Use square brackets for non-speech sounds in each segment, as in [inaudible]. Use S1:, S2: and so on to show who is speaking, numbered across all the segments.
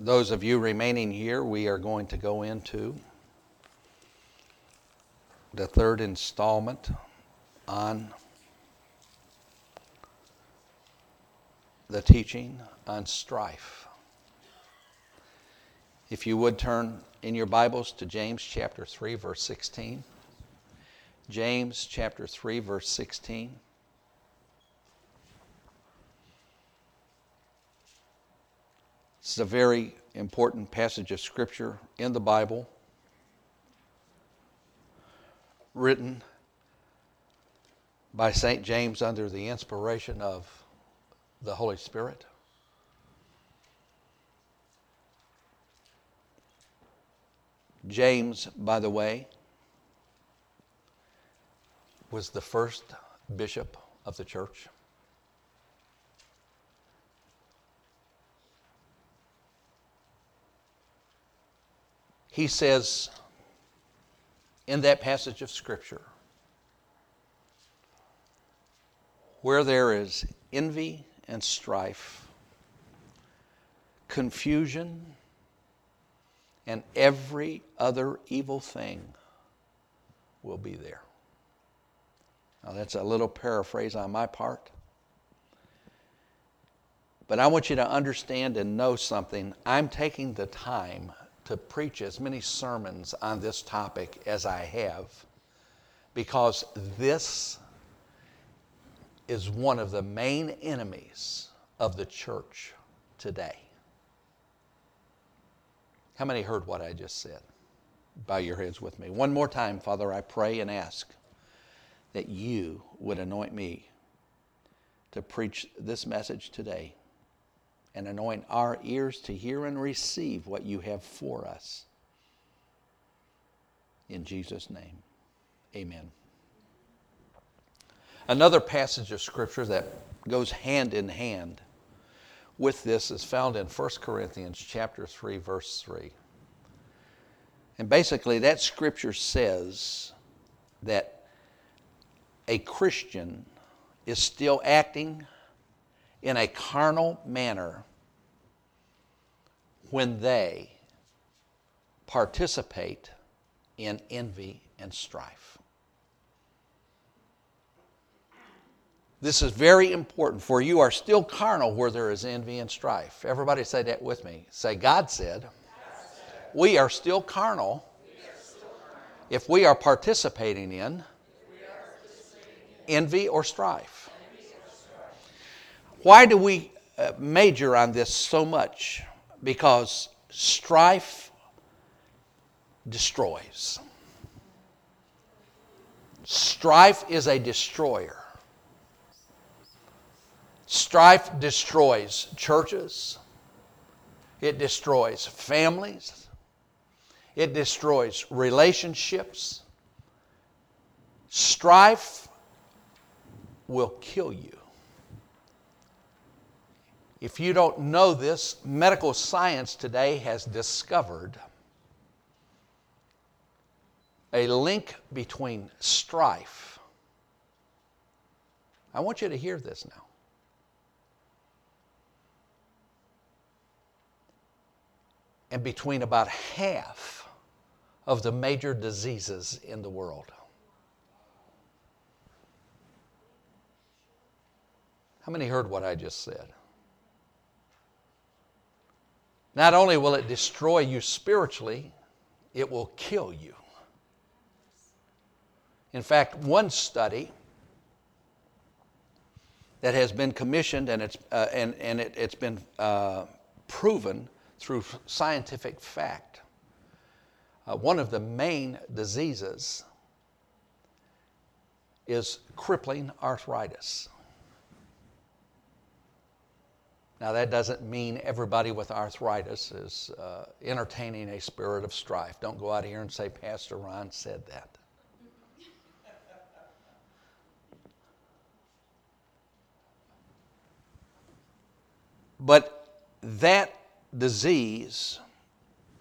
S1: those of you remaining here, we are going to go into the third installment on the teaching on strife. If you would turn in your Bibles to James chapter 3, verse 16. James chapter 3, verse 16. This is a very important passage of Scripture in the Bible, written by St. James under the inspiration of the Holy Spirit. James, by the way, was the first bishop of the church. He says in that passage of Scripture, where there is envy and strife, confusion, and every other evil thing will be there. Now, that's a little paraphrase on my part. But I want you to understand and know something. I'm taking the time to preach as many sermons on this topic as I have because this is one of the main enemies of the church today. How many heard what I just said? Bow your heads with me. One more time, Father, I pray and ask that you would anoint me to preach this message today and anoint our ears to hear and receive what you have for us. In Jesus' name, amen. Another passage of Scripture that goes hand in hand with this is found in 1 Corinthians chapter 3 verse 3. And basically that scripture says that a Christian is still acting in a carnal manner when they participate in envy and strife. This is very important, for you are still carnal where there is envy and strife. Everybody say that with me. Say, God said, we are still carnal if we are participating in envy or strife. Why do we uh, major on this so much? Because strife destroys. Strife is a destroyer. Strife destroys churches, it destroys families, it destroys relationships. Strife will kill you. If you don't know this, medical science today has discovered a link between strife. I want you to hear this now. And between about half of the major diseases in the world. How many heard what I just said? Not only will it destroy you spiritually, it will kill you. In fact, one study that has been commissioned and it's, uh, and, and it, has been uh, proven through scientific fact. Uh, one of the main diseases is crippling arthritis. Now, that doesn't mean everybody with arthritis is uh, entertaining a spirit of strife. Don't go out here and say, Pastor Ron said that. But that disease,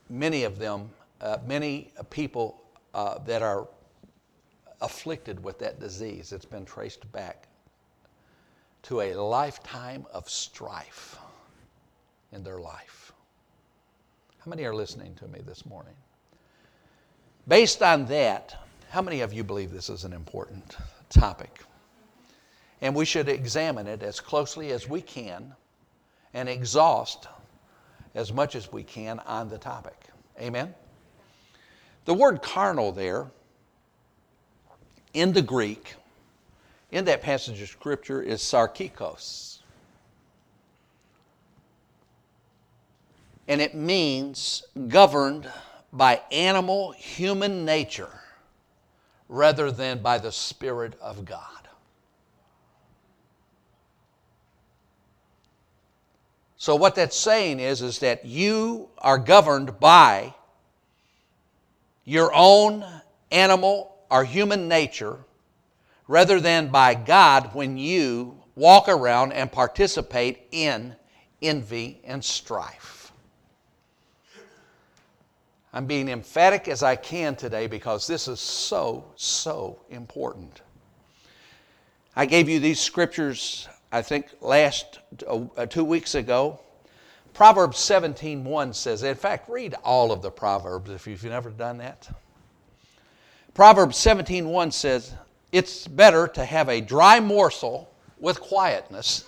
S1: many of them, uh, many people uh, that are afflicted with that disease, it's been traced back to a lifetime of strife in their life. How many are listening to me this morning? Based on that, how many of you believe this is an important topic? And we should examine it as closely as we can and exhaust as much as we can on the topic. Amen? The word carnal there in the Greek, in that passage of Scripture, is sarkikos. And it means governed by animal human nature rather than by the Spirit of God. So what that's saying is, is that you are governed by your own animal or human nature rather than by God when you walk around and participate in envy and strife. I'm being emphatic as I can today because this is so, so important. I gave you these scriptures I think last uh, two weeks ago. Proverbs 17:1 says, in fact, read all of the Proverbs if you've never done that. Proverbs 17:1 says, "It's better to have a dry morsel with quietness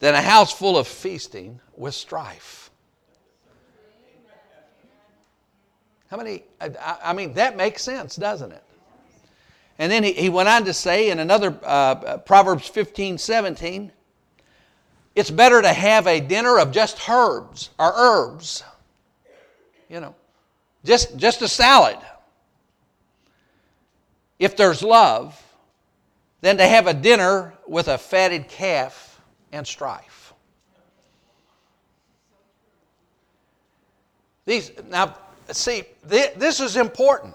S1: than a house full of feasting with strife." How many? I, I mean, that makes sense, doesn't it? And then he, he went on to say in another uh, Proverbs 15, 17, it's better to have a dinner of just herbs or herbs, you know, just, just a salad, if there's love, than to have a dinner with a fatted calf and strife. These, now, see, this is important.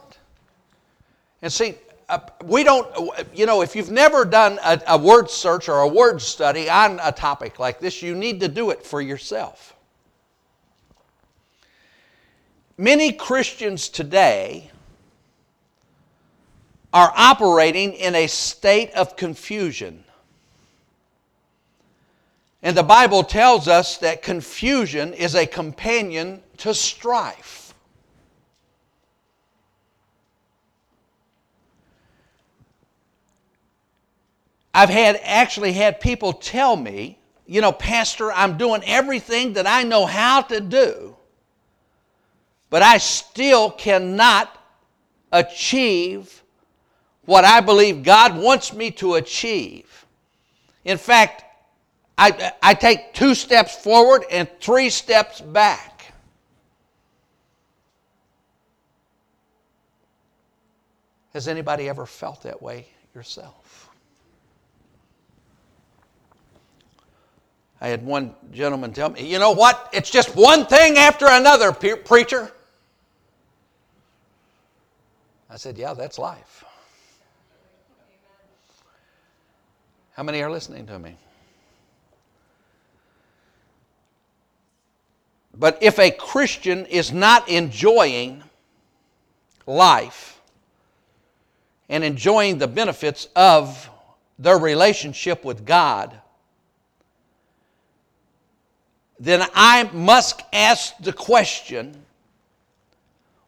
S1: And see, uh, we don't, you know, if you've never done a, a word search or a word study on a topic like this, you need to do it for yourself. Many Christians today are operating in a state of confusion. And the Bible tells us that confusion is a companion to strife. I've had actually had people tell me, you know, Pastor, I'm doing everything that I know how to do, but I still cannot achieve what I believe God wants me to achieve. In fact, I, I take two steps forward and three steps back. Has anybody ever felt that way yourself? I had one gentleman tell me, you know what? It's just one thing after another, preacher. I said, yeah, that's life. How many are listening to me? But if a Christian is not enjoying life and enjoying the benefits of their relationship with God, then I must ask the question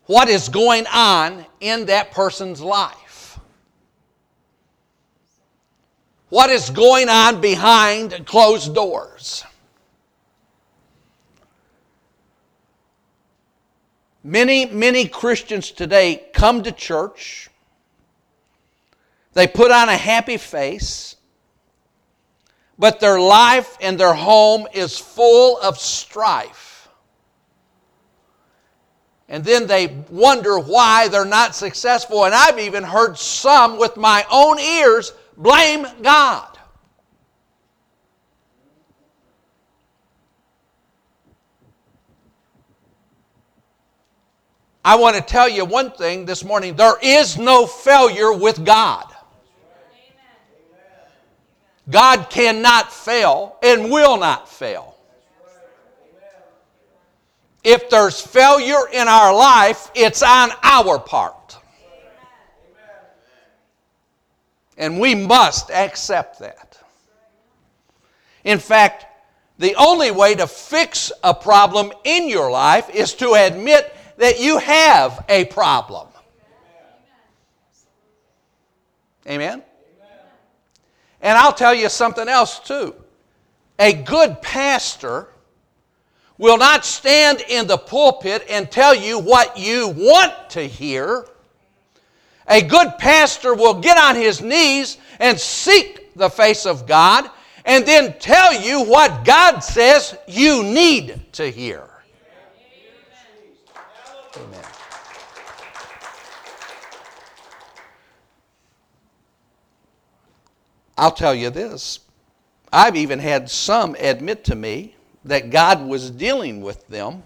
S1: what is going on in that person's life? What is going on behind closed doors? Many, many Christians today come to church, they put on a happy face, but their life and their home is full of strife. And then they wonder why they're not successful. And I've even heard some with my own ears blame God. I want to tell you one thing this morning there is no failure with God. God cannot fail and will not fail. If there's failure in our life, it's on our part. And we must accept that. In fact, The only way to fix a problem in your life is to admit that you have a problem. Amen? And I'll tell you something else too. A good pastor will not stand in the pulpit and tell you what you want to hear. A good pastor will get on his knees and seek the face of God and then tell you what God says you need to hear. Amen. I'll tell you this. I've even had some admit to me that God was dealing with them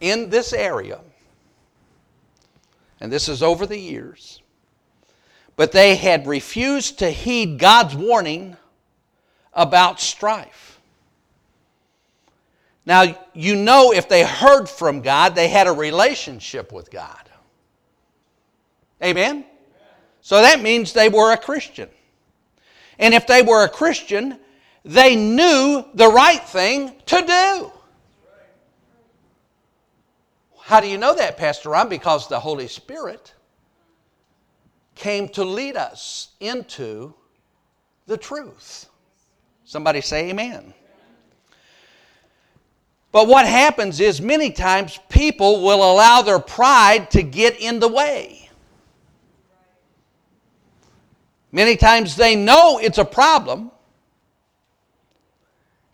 S1: in this area. And this is over the years. But they had refused to heed God's warning about strife. Now, you know, if they heard from God, they had a relationship with God. Amen? So that means they were a Christian. And if they were a Christian, they knew the right thing to do. How do you know that, Pastor Ron? Because the Holy Spirit came to lead us into the truth. Somebody say amen. But what happens is many times people will allow their pride to get in the way. Many times they know it's a problem.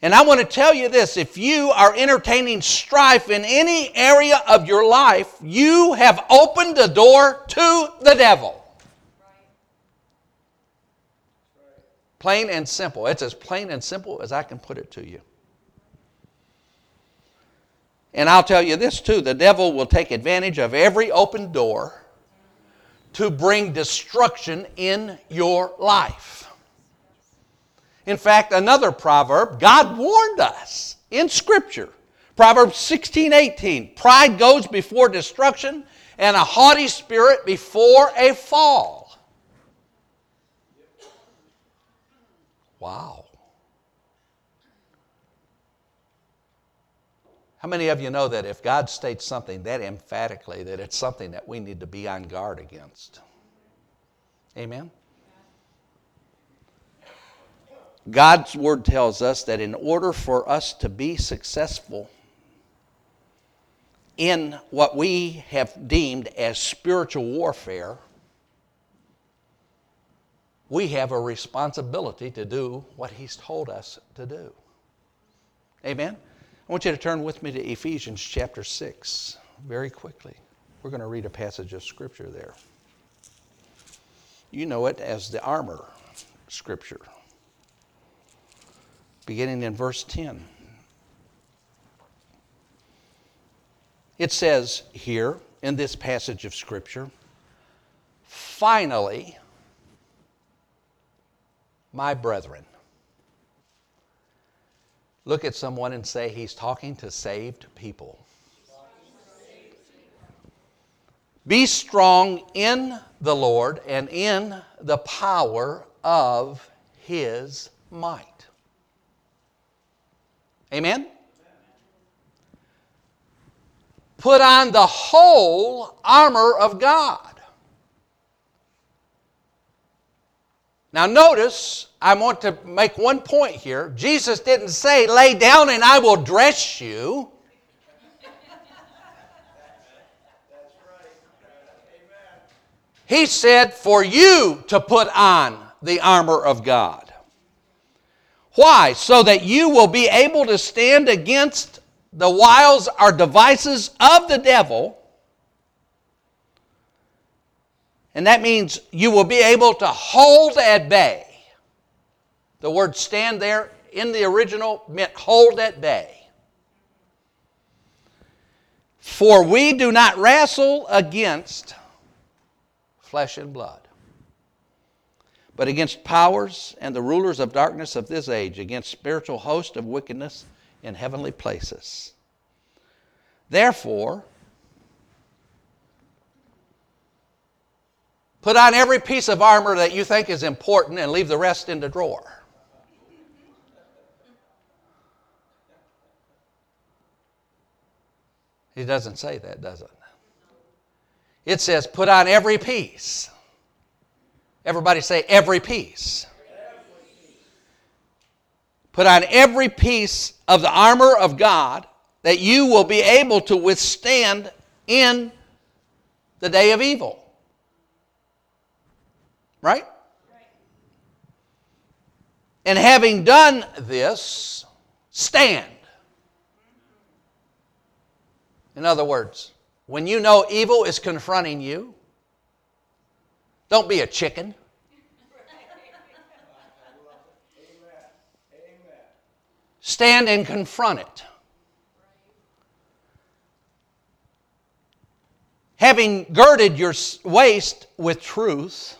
S1: And I want to tell you this if you are entertaining strife in any area of your life, you have opened the door to the devil. Plain and simple. It's as plain and simple as I can put it to you. And I'll tell you this too the devil will take advantage of every open door to bring destruction in your life. In fact, another proverb, God warned us in Scripture. Proverbs 16 18. Pride goes before destruction, and a haughty spirit before a fall. Wow. How many of you know that if God states something that emphatically, that it's something that we need to be on guard against? Amen? God's word tells us that in order for us to be successful in what we have deemed as spiritual warfare, we have a responsibility to do what He's told us to do. Amen? I want you to turn with me to Ephesians chapter 6 very quickly. We're going to read a passage of Scripture there. You know it as the armor Scripture, beginning in verse 10. It says here in this passage of Scripture, finally, my brethren. Look at someone and say, He's talking to saved people. Be strong in the Lord and in the power of His might. Amen? Put on the whole armor of God Now, notice, I want to make one point here. Jesus didn't say, lay down and I will dress you. He said, for you to put on the armor of God. Why? So that you will be able to stand against the wiles or devices of the devil And that means you will be able to hold at bay. The word stand there in the original meant hold at bay. For we do not wrestle against flesh and blood, but against powers and the rulers of darkness of this age, against spiritual hosts of wickedness in heavenly places. Therefore, put on every piece of armor that you think is important and leave the rest in the drawer. He doesn't say that, does it? It says, put on every piece. Everybody say, every piece. Put on every piece of the armor of God that you will be able to withstand in the day of evil. Right? And having done this, stand. In other words, when you know evil is confronting you, don't be a chicken. Stand and confront it. Having girded your waist with truth,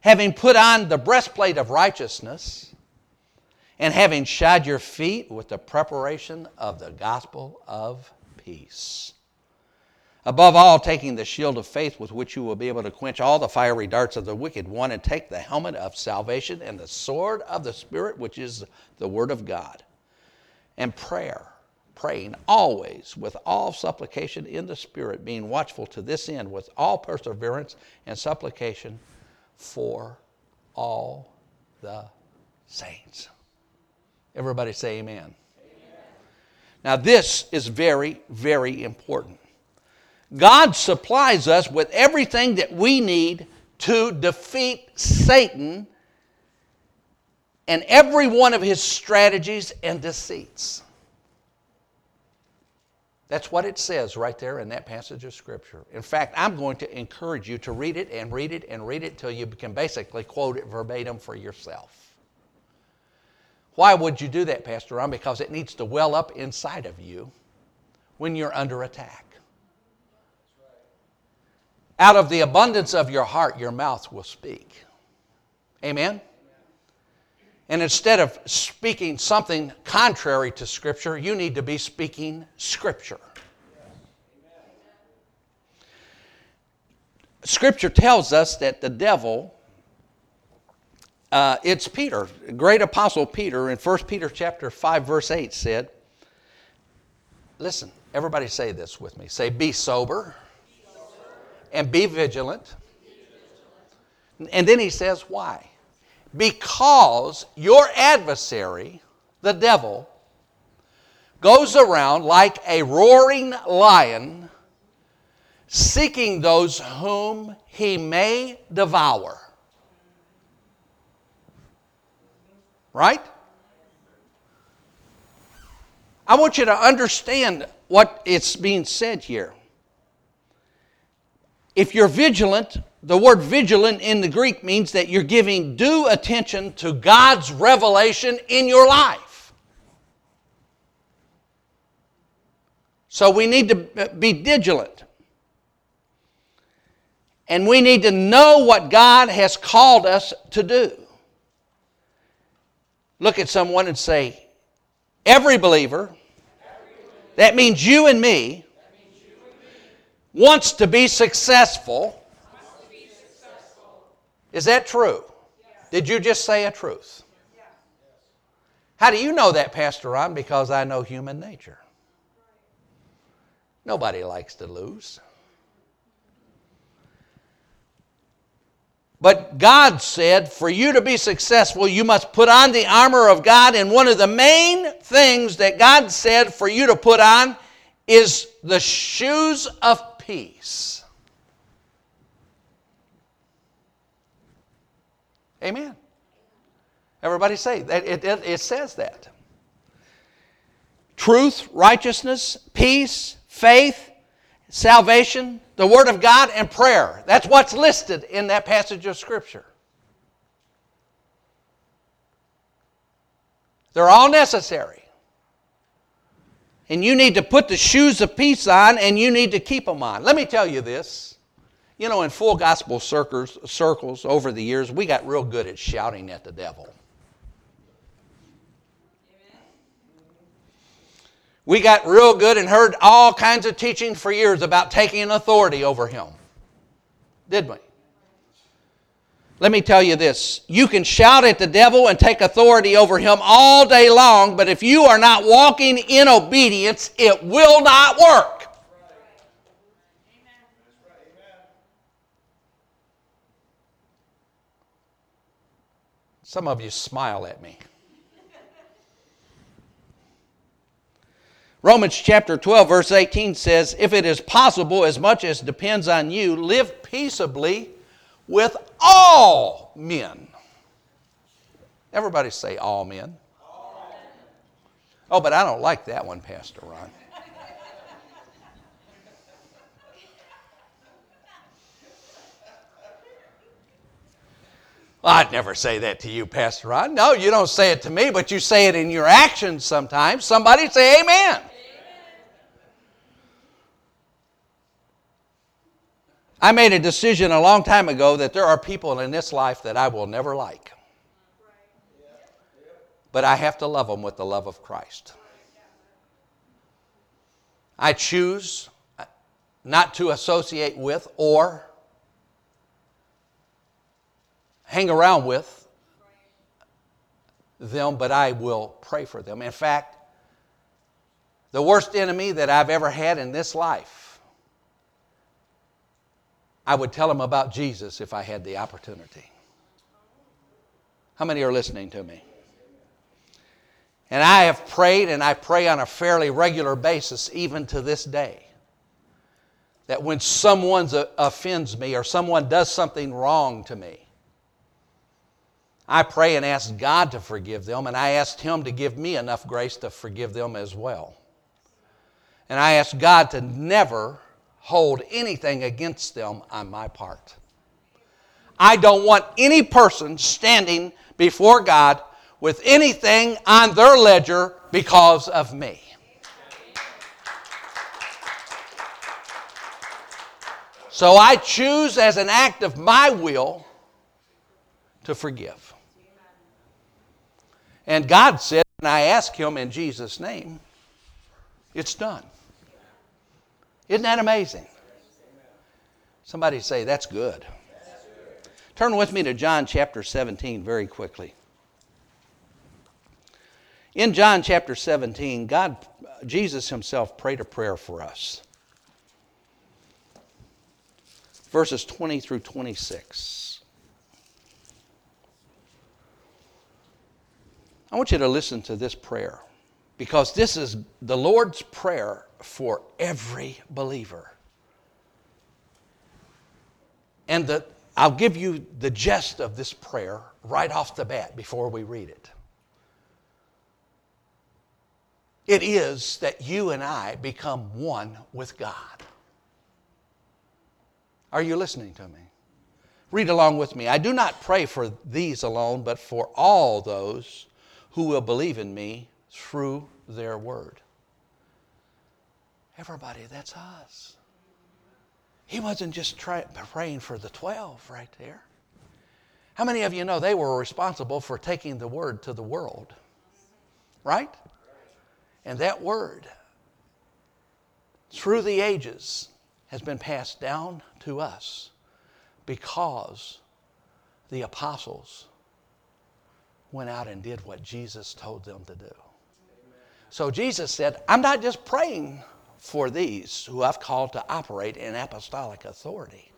S1: having put on the breastplate of righteousness, and having shod your feet with the preparation of the gospel of peace. Above all, taking the shield of faith with which you will be able to quench all the fiery darts of the wicked one, and take the helmet of salvation and the sword of the Spirit, which is the Word of God, and prayer, praying always with all supplication in the Spirit, being watchful to this end with all perseverance and supplication for all the saints. Everybody say amen. amen. Now, this is very, very important. God supplies us with everything that we need to defeat Satan and every one of his strategies and deceits. That's what it says right there in that passage of Scripture. In fact, I'm going to encourage you to read it and read it and read it till you can basically quote it verbatim for yourself. Why would you do that, Pastor Ron? Because it needs to well up inside of you when you're under attack. Out of the abundance of your heart, your mouth will speak. Amen? And instead of speaking something contrary to Scripture, you need to be speaking Scripture. Scripture tells us that the devil uh, it's Peter, great apostle Peter, in 1 Peter chapter 5, verse 8 said, listen, everybody say this with me. Say, be sober, be sober. and be vigilant. And then he says, why? Because your adversary, the devil, goes around like a roaring lion, seeking those whom he may devour. Right? I want you to understand what it's being said here. If you're vigilant, the word vigilant in the Greek means that you're giving due attention to God's revelation in your life. So we need to be vigilant. And we need to know what God has called us to do look at someone and say, Every believer, that means you and me, wants to be successful. Is that true? Did you just say a truth? How do you know that, Pastor Ron? Because I know human nature. Nobody likes to lose. But God said, for you to be successful, you must put on the armor of God. And one of the main things that God said for you to put on is the shoes of peace. Amen. Everybody say that it, it, it says that. Truth, righteousness, peace, faith, salvation, the Word of God, and prayer. That's what's listed in that passage of Scripture. They're all necessary. And you need to put the shoes of peace on and you need to keep them on. Let me tell you this. You know, in full gospel circles, circles over the years, we got real good at shouting at the devil. We got real good and heard all kinds of teaching for years about taking authority over him. Did we? Let me tell you this you can shout at the devil and take authority over him all day long, but if you are not walking in obedience, it will not work. Some of you smile at me. Romans chapter 12, verse 18 says, If it is possible, as much as depends on you, live peaceably with all men. Everybody say all men. All. Oh, but I don't like that one, Pastor Ron. Well, I'd never say that to you, Pastor Ron. No, you don't say it to me, but you say it in your actions sometimes. Somebody say amen. amen. I made a decision a long time ago that there are people in this life that I will never like. But I have to love them with the love of Christ. I choose not to associate with or hang around with them, but I will pray for them. In fact, the worst enemy that I've ever had in this life, I would tell them about Jesus if I had the opportunity. How many are listening to me? And I have prayed, and I pray on a fairly regular basis, even to this day, that when someone offends me or someone does something wrong to me, I pray and ask God to forgive them, and I ask Him to give me enough grace to forgive them as well. And I ask God to never hold anything against them on my part. I don't want any person standing before God with anything on their ledger because of me. So I choose as an act of my will to forgive. And God said, and I ask Him in Jesus' name, it's done. Isn't that amazing? Somebody say, that's good. Turn with me to John chapter 17 very quickly. In John chapter 17, God, Jesus Himself prayed a prayer for us. Verses 20 through 26. I want you to listen to this prayer because this is the Lord's prayer for every believer. And the, I'll give you the gist of this prayer right off the bat before we read it. It is that you and I become one with God. Are you listening to me? Read along with me. I do not pray for these alone, but for all those who will believe in me through their word. Everybody, that's us. He wasn't just try, praying for the 12 right there. How many of you know they were responsible for taking the word to the world? Right? And that word, through the ages, has been passed down to us because the apostles went out and did what Jesus told them to do. So Jesus said, I'm not just praying for these who I've called to operate in apostolic authority.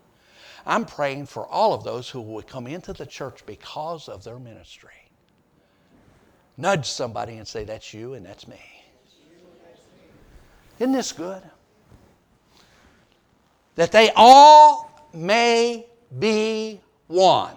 S1: I'm praying for all of those who will come into the church because of their ministry. Nudge somebody and say, That's you and that's me. Isn't this good? That they all may be one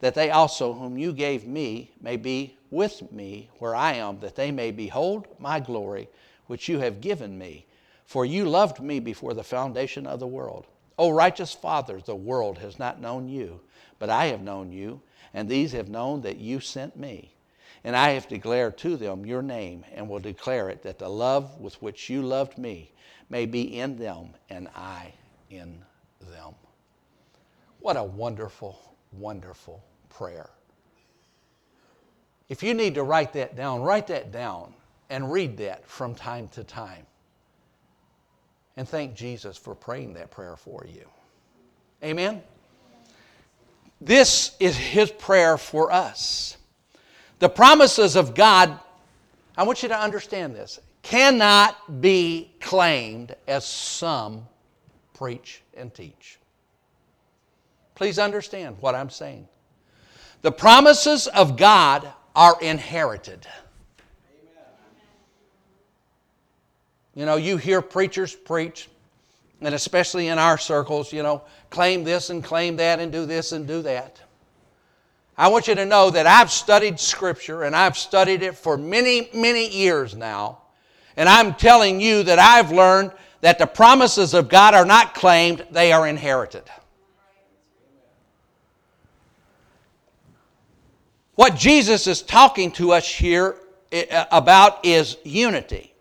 S1: that they also, whom you gave me, may be with me where I am, that they may behold my glory, which you have given me. For you loved me before the foundation of the world. O righteous Father, the world has not known you, but I have known you, and these have known that you sent me. And I have declared to them your name, and will declare it, that the love with which you loved me may be in them, and I in them. What a wonderful wonderful prayer. If you need to write that down, write that down and read that from time to time. And thank Jesus for praying that prayer for you. Amen? This is his prayer for us. The promises of God, I want you to understand this, cannot be claimed as some preach and teach. Please understand what I'm saying. The promises of God are inherited. You know, you hear preachers preach, and especially in our circles, you know, claim this and claim that and do this and do that. I want you to know that I've studied Scripture and I've studied it for many, many years now. And I'm telling you that I've learned that the promises of God are not claimed, they are inherited. What Jesus is talking to us here eh, about is unity.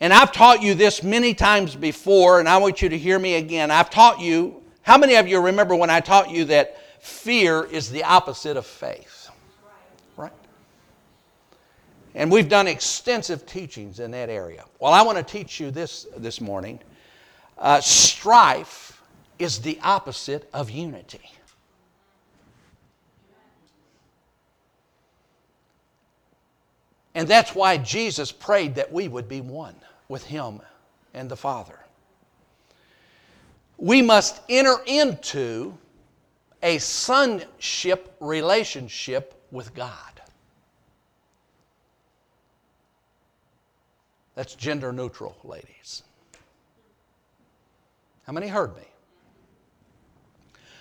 S1: And I've taught you this many times before, and I want you to hear me again. I've taught you, how many of you remember when I taught you that fear is the opposite of faith? Right? And we've done extensive teachings in that area. Well, I want to teach you this this morning. Uh, strife is the opposite of unity. And that's why Jesus prayed that we would be one with Him and the Father. We must enter into a sonship relationship with God. That's gender neutral, ladies. How many heard me?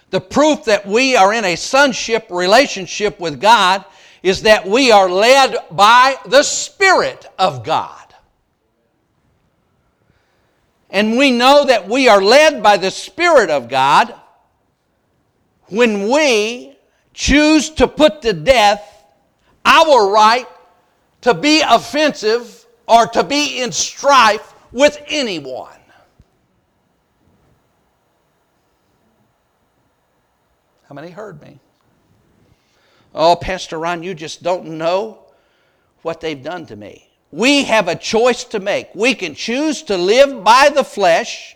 S1: The proof that we are in a sonship relationship with God is that we are led by the Spirit of God. And we know that we are led by the Spirit of God when we choose to put to death our right to be offensive or to be in strife with anyone. How many heard me? Oh, Pastor Ron, you just don't know what they've done to me. We have a choice to make. We can choose to live by the flesh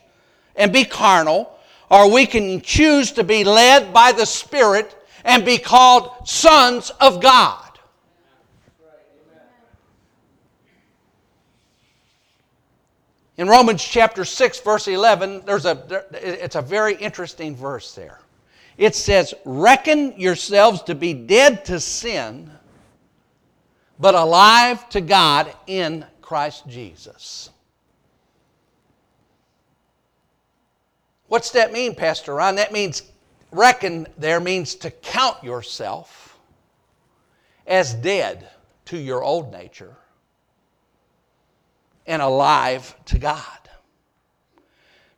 S1: and be carnal, or we can choose to be led by the Spirit and be called sons of God. In Romans chapter 6 verse 11, there's a it's a very interesting verse there. It says, "Reckon yourselves to be dead to sin, but alive to God in Christ Jesus. What's that mean, Pastor Ron? That means reckon there means to count yourself as dead to your old nature and alive to God.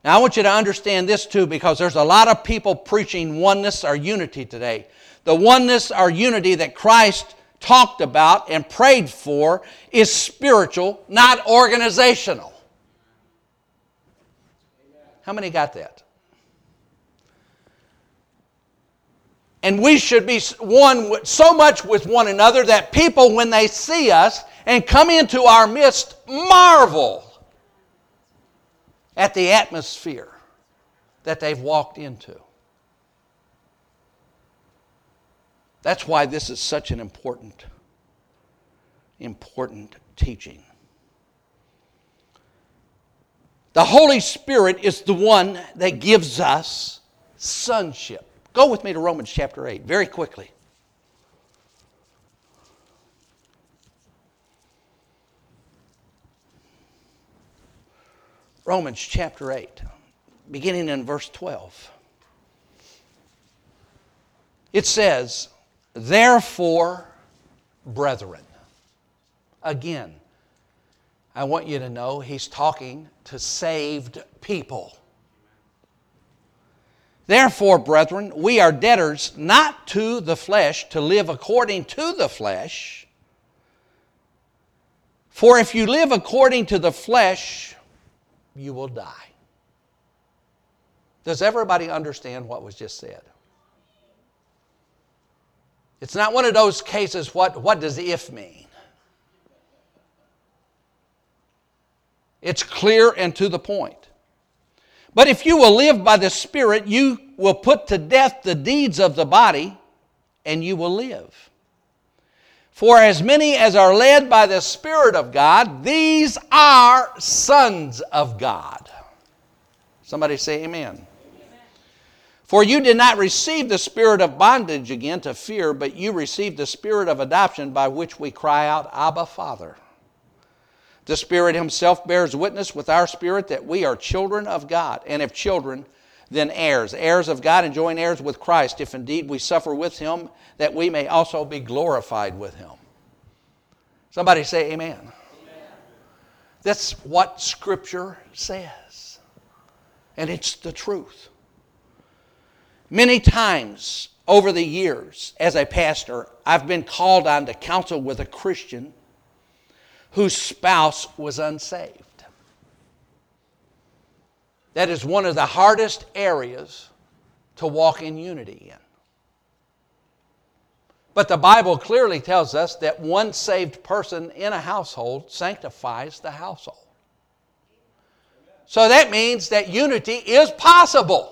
S1: Now, I want you to understand this too because there's a lot of people preaching oneness or unity today. The oneness or unity that Christ talked about and prayed for is spiritual, not organizational. How many got that? And we should be one so much with one another that people, when they see us and come into our midst, marvel at the atmosphere that they've walked into. That's why this is such an important, important teaching. The Holy Spirit is the one that gives us sonship. Go with me to Romans chapter 8 very quickly. Romans chapter 8, beginning in verse 12. It says, Therefore, brethren. Again, I want you to know he's talking to saved people. Therefore, brethren, we are debtors not to the flesh to live according to the flesh. For if you live according to the flesh, you will die. Does everybody understand what was just said? It's not one of those cases, what, what does if mean? It's clear and to the point. But if you will live by the Spirit, you will put to death the deeds of the body, and you will live. For as many as are led by the Spirit of God, these are sons of God. Somebody say, Amen. For you did not receive the spirit of bondage again to fear, but you received the spirit of adoption by which we cry out, Abba, Father. The Spirit Himself bears witness with our spirit that we are children of God, and if children, then heirs, heirs of God and joint heirs with Christ, if indeed we suffer with Him, that we may also be glorified with Him. Somebody say, Amen. Amen. That's what Scripture says, and it's the truth. Many times over the years, as a pastor, I've been called on to counsel with a Christian whose spouse was unsaved. That is one of the hardest areas to walk in unity in. But the Bible clearly tells us that one saved person in a household sanctifies the household. So that means that unity is possible.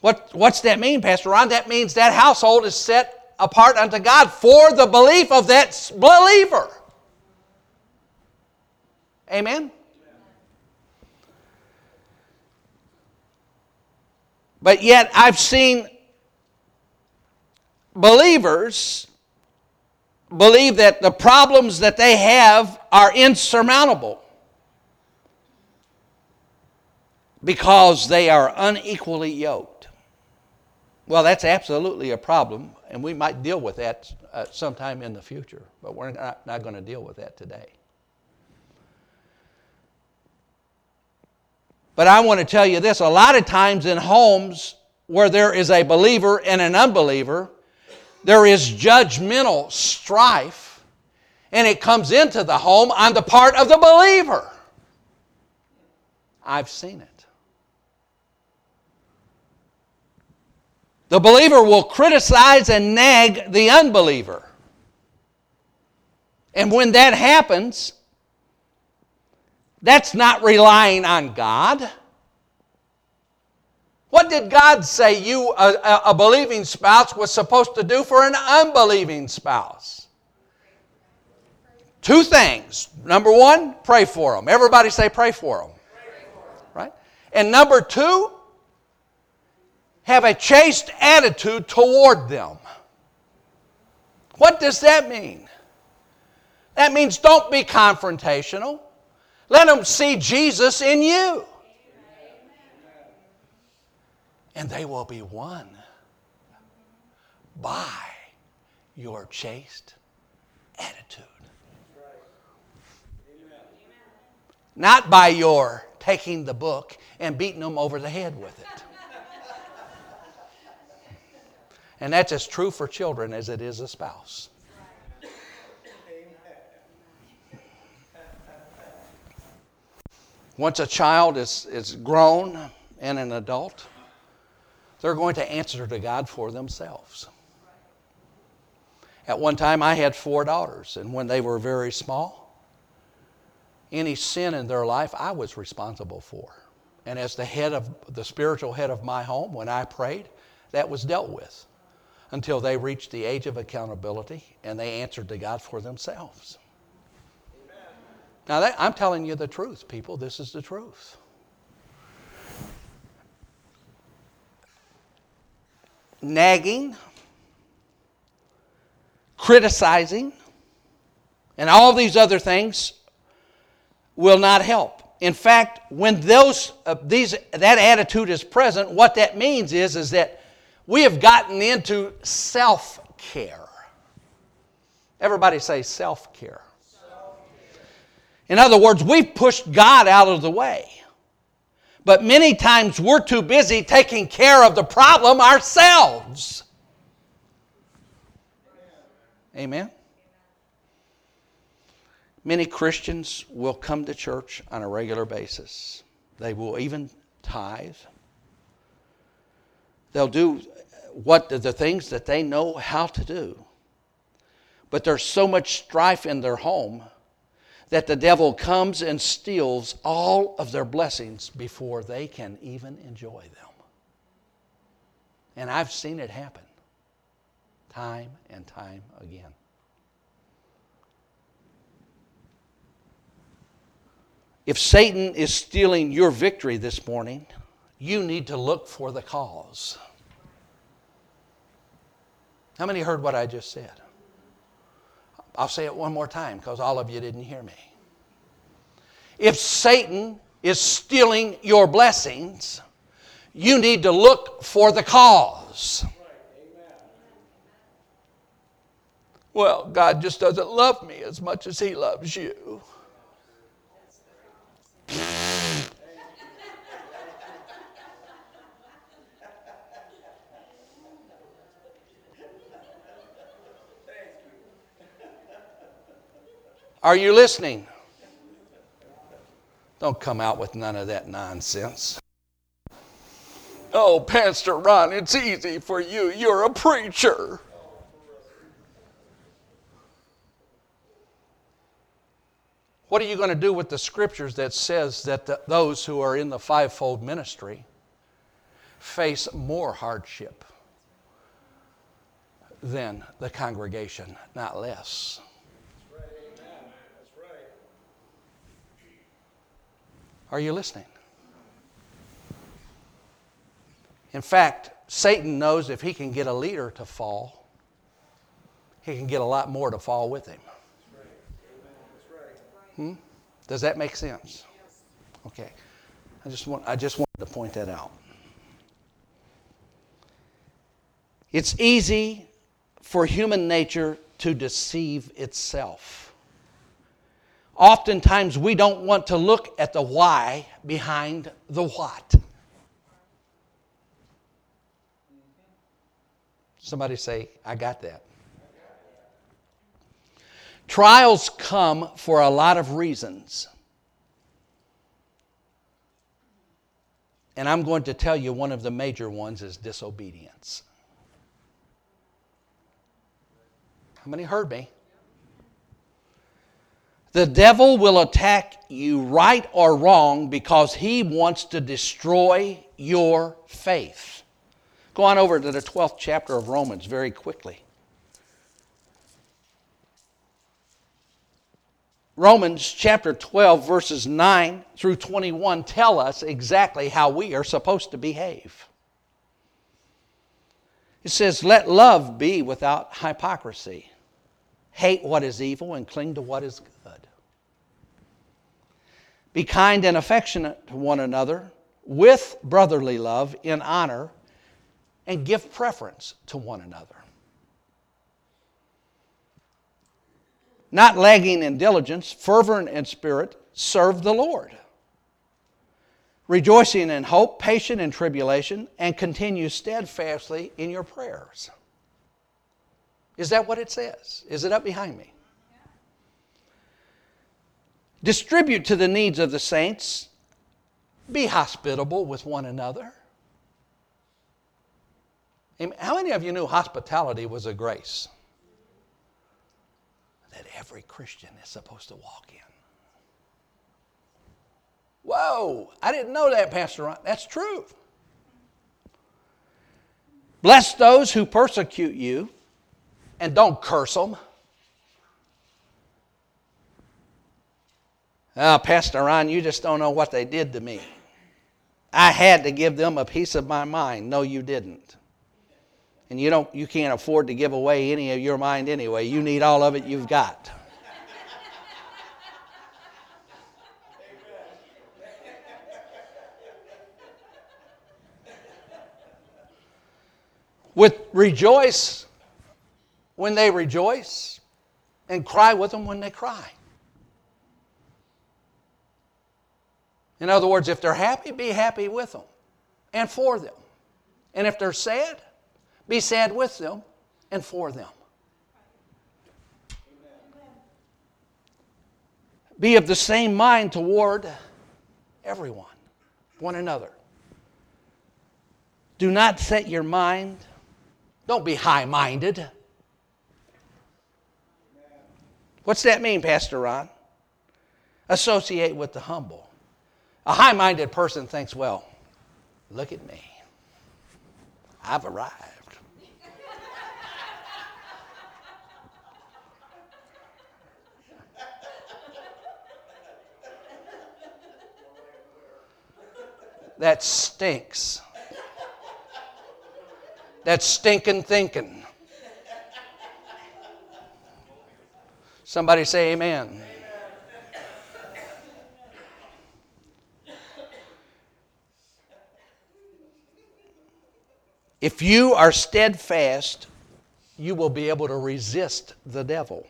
S1: What, what's that mean, Pastor Ron? That means that household is set apart unto God for the belief of that believer. Amen? But yet, I've seen believers believe that the problems that they have are insurmountable because they are unequally yoked. Well, that's absolutely a problem, and we might deal with that uh, sometime in the future, but we're not, not going to deal with that today. But I want to tell you this a lot of times in homes where there is a believer and an unbeliever, there is judgmental strife, and it comes into the home on the part of the believer. I've seen it. The believer will criticize and nag the unbeliever. And when that happens, that's not relying on God. What did God say you, a, a, believing spouse, was supposed to do for an unbelieving spouse? Two things. Number one, pray for them. Everybody say, pray for them. Pray for them. Right? And number two, have a chaste attitude toward them. What does that mean? That means don't be confrontational. Let them see Jesus in you. And they will be won by your chaste attitude. Not by your taking the book and beating them over the head with it. And that's as true for children as it is a spouse. Once a child is, is grown and an adult, they're going to answer to God for themselves. At one time, I had four daughters, and when they were very small, any sin in their life I was responsible for. And as the head of the spiritual head of my home, when I prayed, that was dealt with until they reached the age of accountability and they answered to God for themselves. Now, that, I'm telling you the truth, people. This is the truth. Nagging, criticizing, and all these other things will not help. In fact, when those, uh, these, that attitude is present, what that means is, is that we have gotten into self care. Everybody say self care. In other words, we've pushed God out of the way. But many times we're too busy taking care of the problem ourselves. Amen? Many Christians will come to church on a regular basis. They will even tithe. They'll do what the things that they know how to do. But there's so much strife in their home that the devil comes and steals all of their blessings before they can even enjoy them. And I've seen it happen time and time again. If Satan is stealing your victory this morning, you need to look for the cause. How many heard what I just said? I'll say it one more time because all of you didn't hear me. If Satan is stealing your blessings, you need to look for the cause. Well, God just doesn't love me as much as He loves you. Are you listening? Don't come out with none of that nonsense. Oh, Pastor Ron, it's easy for you. You're a preacher. What are you going to do with the scriptures that says that the, those who are in the fivefold ministry face more hardship than the congregation, not less? Are you listening? In fact, Satan knows if he can get a leader to fall, he can get a lot more to fall with him. Hmm? Does that make sense? Okay. I just, want, I just wanted to point that out. It's easy for human nature to deceive itself. Oftentimes, we don't want to look at the why behind the what. Somebody say, I got that. Trials come for a lot of reasons. And I'm going to tell you one of the major ones is disobedience. How many heard me? The devil will attack you right or wrong because he wants to destroy your faith. Go on over to the 12th chapter of Romans very quickly. Romans chapter 12, verses 9 through 21 tell us exactly how we are supposed to behave. It says, Let love be without hypocrisy. Hate what is evil and cling to what is good. Be kind and affectionate to one another with brotherly love in honor and give preference to one another. Not lagging in diligence, fervent in spirit, serve the Lord. Rejoicing in hope, patient in tribulation, and continue steadfastly in your prayers. Is that what it says? Is it up behind me? Distribute to the needs of the saints. Be hospitable with one another. How many of you knew hospitality was a grace that every Christian is supposed to walk in? Whoa, I didn't know that, Pastor Ron. That's true. Bless those who persecute you and don't curse them. Oh, Pastor Ron, you just don't know what they did to me. I had to give them a piece of my mind. No, you didn't. And you don't you can't afford to give away any of your mind anyway. You need all of it you've got. With rejoice when they rejoice and cry with them when they cry. In other words, if they're happy, be happy with them and for them. And if they're sad, be sad with them and for them. Be of the same mind toward everyone. one another. Do not set your mind, don't be high minded. What's that mean, Pastor Ron? Associate with the humble. A high minded person thinks, well, look at me. I've arrived. that stinks. That's stinking thinking. Somebody say amen. If you are steadfast, you will be able to resist the devil.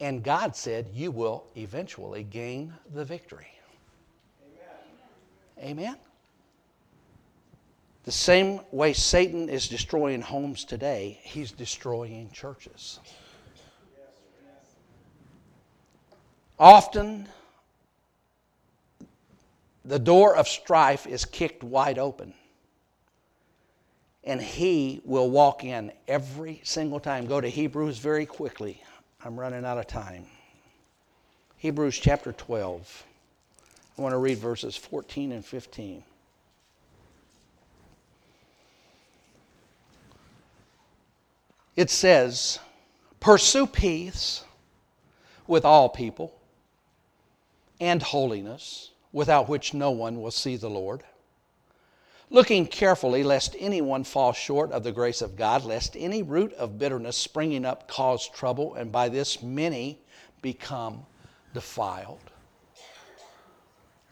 S1: And God said you will eventually gain the victory. Amen. Amen. The same way Satan is destroying homes today, he's destroying churches. Often, the door of strife is kicked wide open. And he will walk in every single time. Go to Hebrews very quickly. I'm running out of time. Hebrews chapter 12. I want to read verses 14 and 15. it says, Pursue peace with all people and holiness, without which no one will see the Lord. Looking carefully, lest anyone fall short of the grace of God, lest any root of bitterness springing up cause trouble, and by this many become defiled.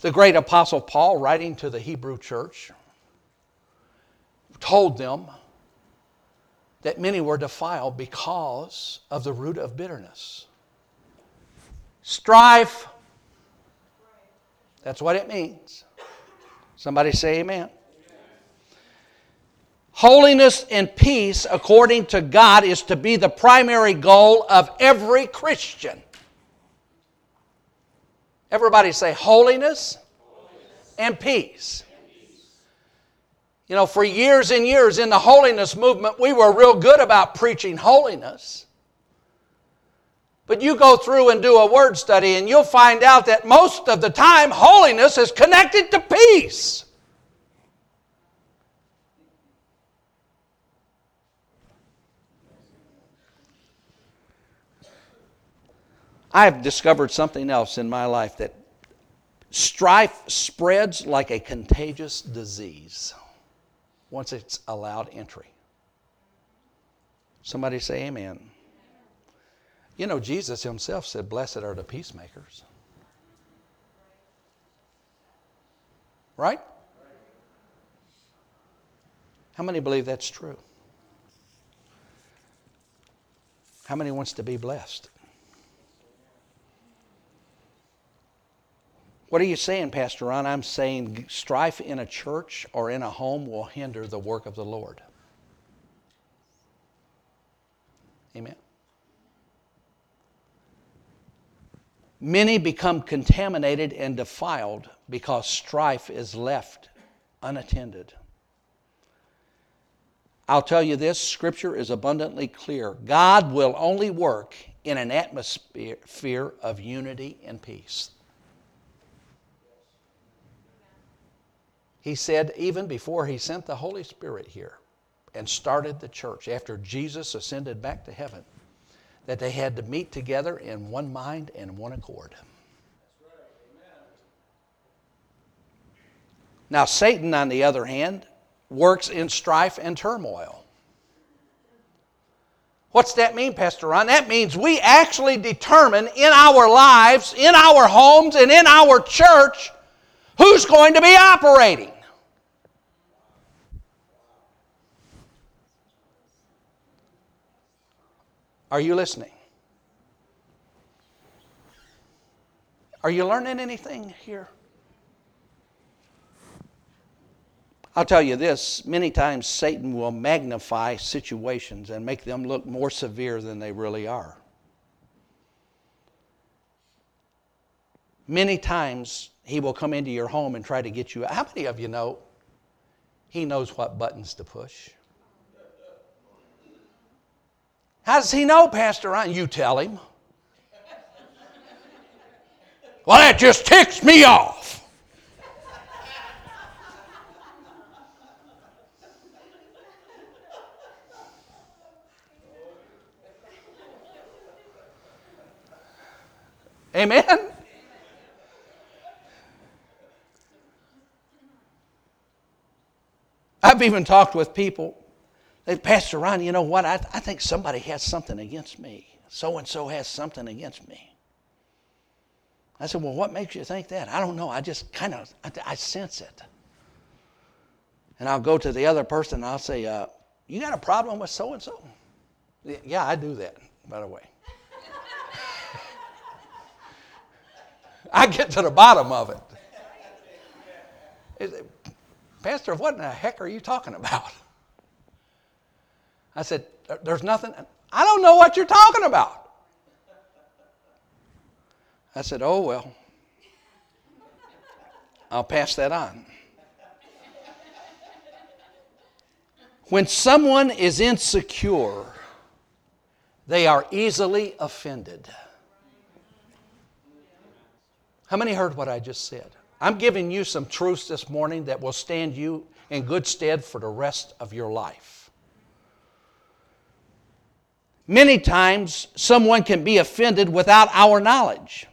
S1: The great apostle Paul, writing to the Hebrew church, told them that many were defiled because of the root of bitterness. Strife. That's what it means. Somebody say amen. Holiness and peace, according to God, is to be the primary goal of every Christian. Everybody say holiness, and peace. You know, for years and years in the holiness movement, we were real good about preaching holiness. But you go through and do a word study, and you'll find out that most of the time, holiness is connected to peace. I've discovered something else in my life that strife spreads like a contagious disease once it's allowed entry. Somebody say amen. You know, Jesus himself said, Blessed are the peacemakers. Right? How many believe that's true? How many wants to be blessed? What are you saying, Pastor Ron? I'm saying strife in a church or in a home will hinder the work of the Lord. Amen. Many become contaminated and defiled because strife is left unattended. I'll tell you this scripture is abundantly clear. God will only work in an atmosphere of unity and peace. He said, even before he sent the Holy Spirit here and started the church, after Jesus ascended back to heaven, that they had to meet together in one mind and one accord. Now, Satan, on the other hand, works in strife and turmoil. What's that mean, Pastor Ron? That means we actually determine in our lives, in our homes, and in our church who's going to be operating. Are you listening? Are you learning anything here? I'll tell you this many times Satan will magnify situations and make them look more severe than they really are. Many times he will come into your home and try to get you. How many of you know he knows what buttons to push? How does he know, Pastor Ryan? You tell him. Well, that just ticks me off. Amen? I've even talked with people. They, Pastor Ron, you know what? I, I think somebody has something against me. So and so has something against me. I said, Well, what makes you think that? I don't know. I just kind of, I, I, sense it. And I'll go to the other person and I'll say, uh, You got a problem with so and so? Yeah, I do that, by the way. [laughs] I get to the bottom of it. it. Pastor, what in the heck are you talking about? I said, There's nothing. I don't know what you're talking about. I said, Oh, well, I'll pass that on. When someone is insecure, they are easily offended. How many heard what I just said? I'm giving you some truths this morning that will stand you in good stead for the rest of your life. Many times, someone can be offended without our knowledge.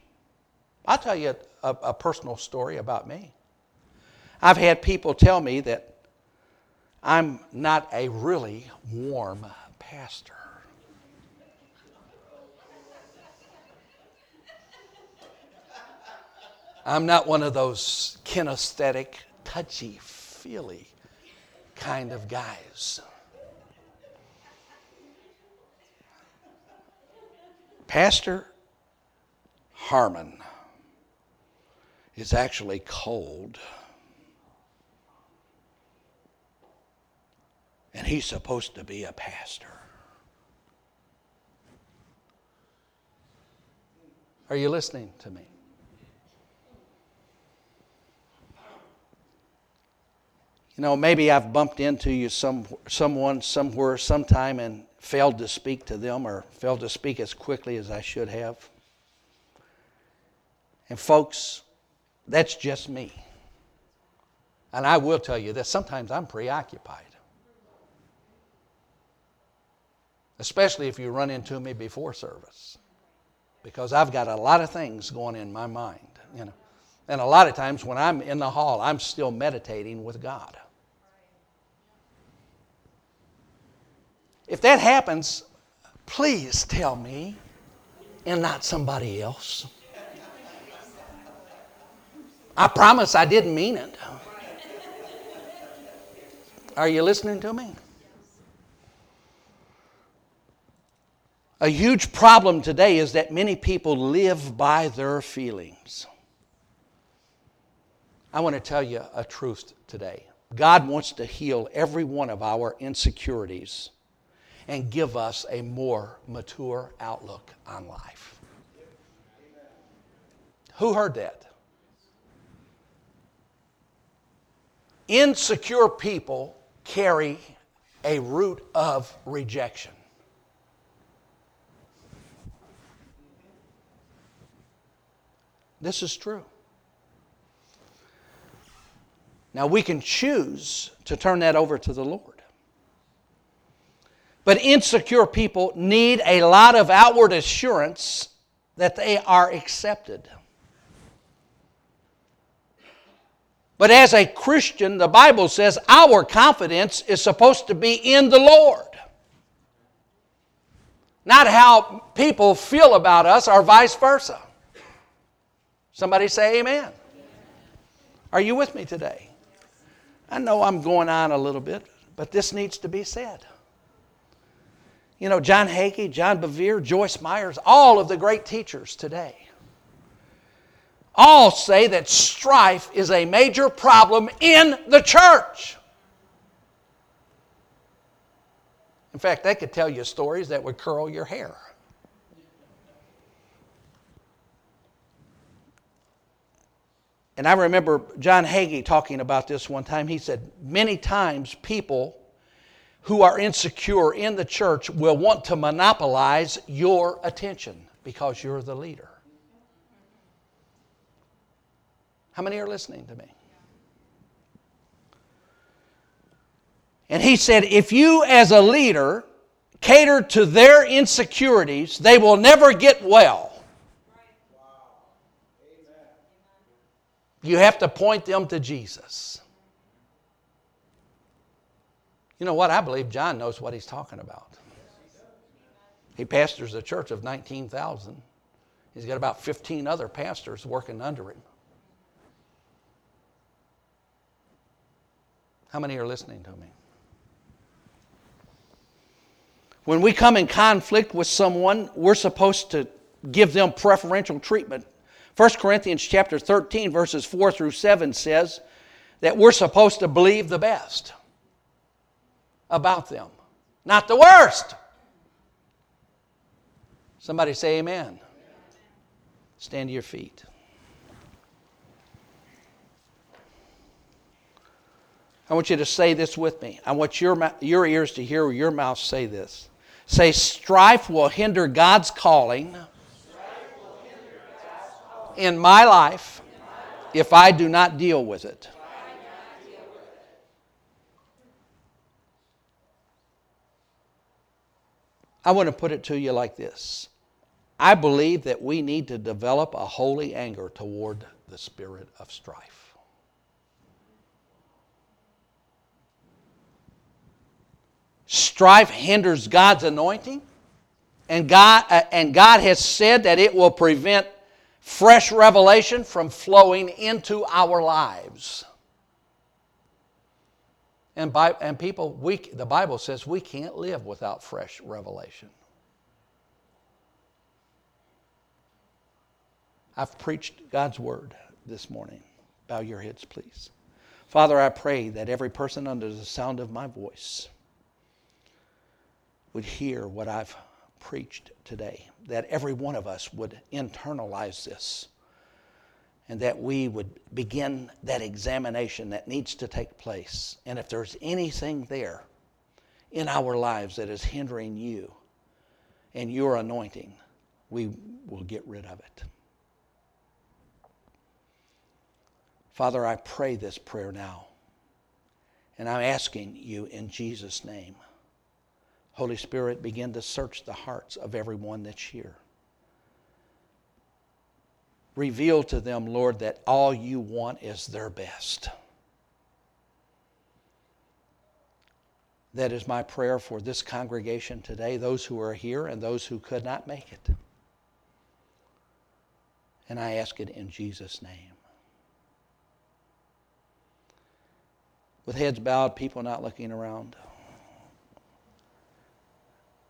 S1: I'll tell you a, a, personal story about me. I've had people tell me that I'm not a really warm pastor. I'm not one of those kinesthetic, touchy feely kind of guys. Pastor Harmon is actually cold. And he's supposed to be a pastor. Are you listening to me? You know, maybe I've bumped into you some someone somewhere sometime and failed to speak to them or failed to speak as quickly as I should have. And folks, that's just me. And I will tell you that sometimes I'm preoccupied. Especially if you run into me before service. Because I've got a lot of things going in my mind, you know. And a lot of times when I'm in the hall, I'm still meditating with God. If that happens, please tell me and not somebody else. I promise I didn't mean it. Are you listening to me? A huge problem today is that many people live by their feelings. I want to tell you a truth today. God wants to heal every one of our insecurities and give us a more mature outlook on life. Who heard that? Insecure people carry a root of rejection. This is true. Now we can choose to turn that over to the Lord. But insecure people need a lot of outward assurance that they are accepted. But as a Christian, the Bible says our confidence is supposed to be in the Lord. Not how people feel about us or vice versa. Somebody say amen. Are you with me today? I know I'm going on a little bit, but this needs to be said. You know, John Hagee, John Bevere, Joyce Myers, all of the great teachers today all say that strife is a major problem in the church. In fact, they could tell you stories that would curl your hair. And I remember John Hagee talking about this one time. He said, Many times people who are insecure in the church will want to monopolize your attention because you're the leader. How many are listening to me? And he said, if you as a leader cater to their insecurities, they will never get well. You have to point them to Jesus. You know what? I believe John knows what he's talking about. He pastors a church of 19,000. He's got about 15 other pastors working under him. How many are listening to me? When we come in conflict with someone, we're supposed to give them preferential treatment. 1 Corinthians chapter 13 verses 4 through 7 says that we're supposed to believe the best about them, not the worst. Somebody say amen. Stand to your feet. I want you to say this with me. I want your, your ears to hear your mouth say this. Say, strife will hinder God's calling in my life if I do not deal with it. I want to put it to you like this I believe that we need to develop a holy anger toward the spirit of strife. Strife hinders God's anointing, and God, uh, and God has said that it will prevent fresh revelation from flowing into our lives. And, by, and people, we, the Bible says we can't live without fresh revelation. I've preached God's word this morning. Bow your heads, please. Father, I pray that every person under the sound of my voice would hear what I've preached today, that every one of us would internalize this, and that we would begin that examination that needs to take place. And if there's anything there in our lives that is hindering you and your anointing, we will get rid of it. Father, I pray this prayer now, and I'm asking you in Jesus' name. Holy Spirit, begin to search the hearts of everyone that's here. Reveal to them, Lord, that all you want is their best. That is my prayer for this congregation today, those who are here and those who could not make it. And I ask it in Jesus' name. With heads bowed, people not looking around.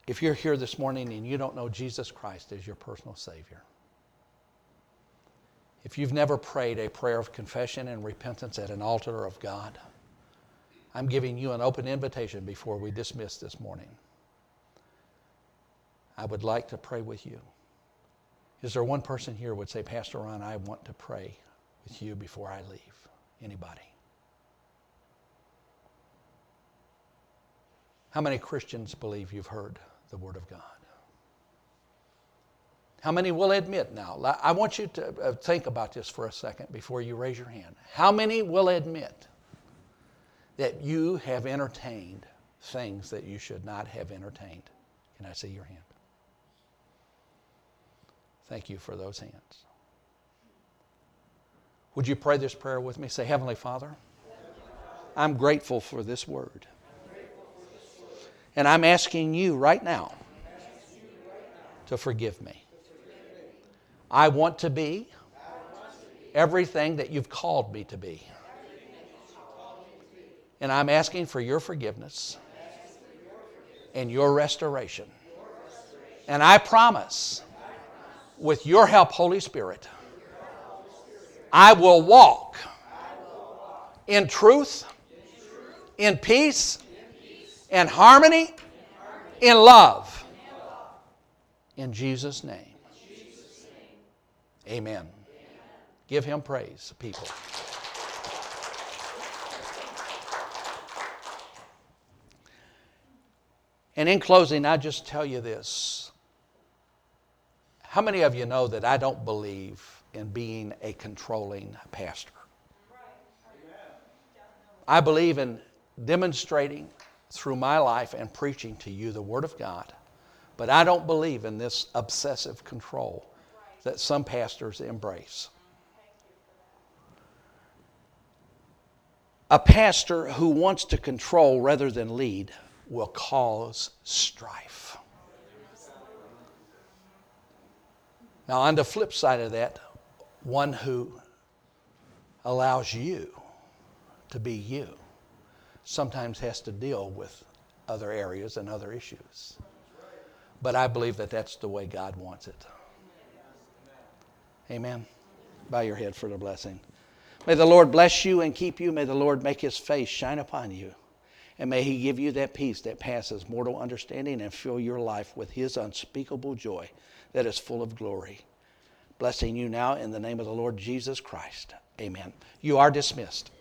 S1: If you're here this morning and you don't know Jesus Christ as your personal Savior, if you've never prayed a prayer of confession and repentance at an altar of God, I'm giving you an open invitation before we dismiss this morning. I would like to pray with you. Is there one person here would say, Pastor Ron, I want to pray with you before I leave? Anybody? How many Christians believe you've heard the Word of God. How many will admit now? I want you to uh, think about this for a second before you raise your hand. How many will admit that you have entertained things that you should not have entertained? Can I see your hand? Thank you for those hands. Would you pray this prayer with me? Say, Heavenly Father, I'm grateful for this word. And I'm asking you right now to forgive me. I want to be everything that you've called me to be. And I'm asking for your forgiveness and your restoration. And I promise, with your help, Holy Spirit, I will walk in truth, in peace, in harmony, in love. In Jesus' name. Amen. Give him praise, people. And in closing, I just tell you this. How many of you know that I don't believe in being a controlling pastor? I believe in demonstrating through my life and preaching to you the Word of God. But I don't believe in this obsessive control that some pastors embrace. A pastor who wants to control rather than lead will cause strife. Now, on the flip side of that, one who allows you to be you sometimes has to deal with other areas and other issues. But I believe that that's the way God wants it. Amen. Bow your head for the blessing. May the Lord bless you and keep you. May the Lord make his face shine upon you. And may He give you that peace that passes mortal understanding and fill your life with His unspeakable joy that is full of glory. Blessing you now in the name of the Lord Jesus Christ. Amen. You are dismissed.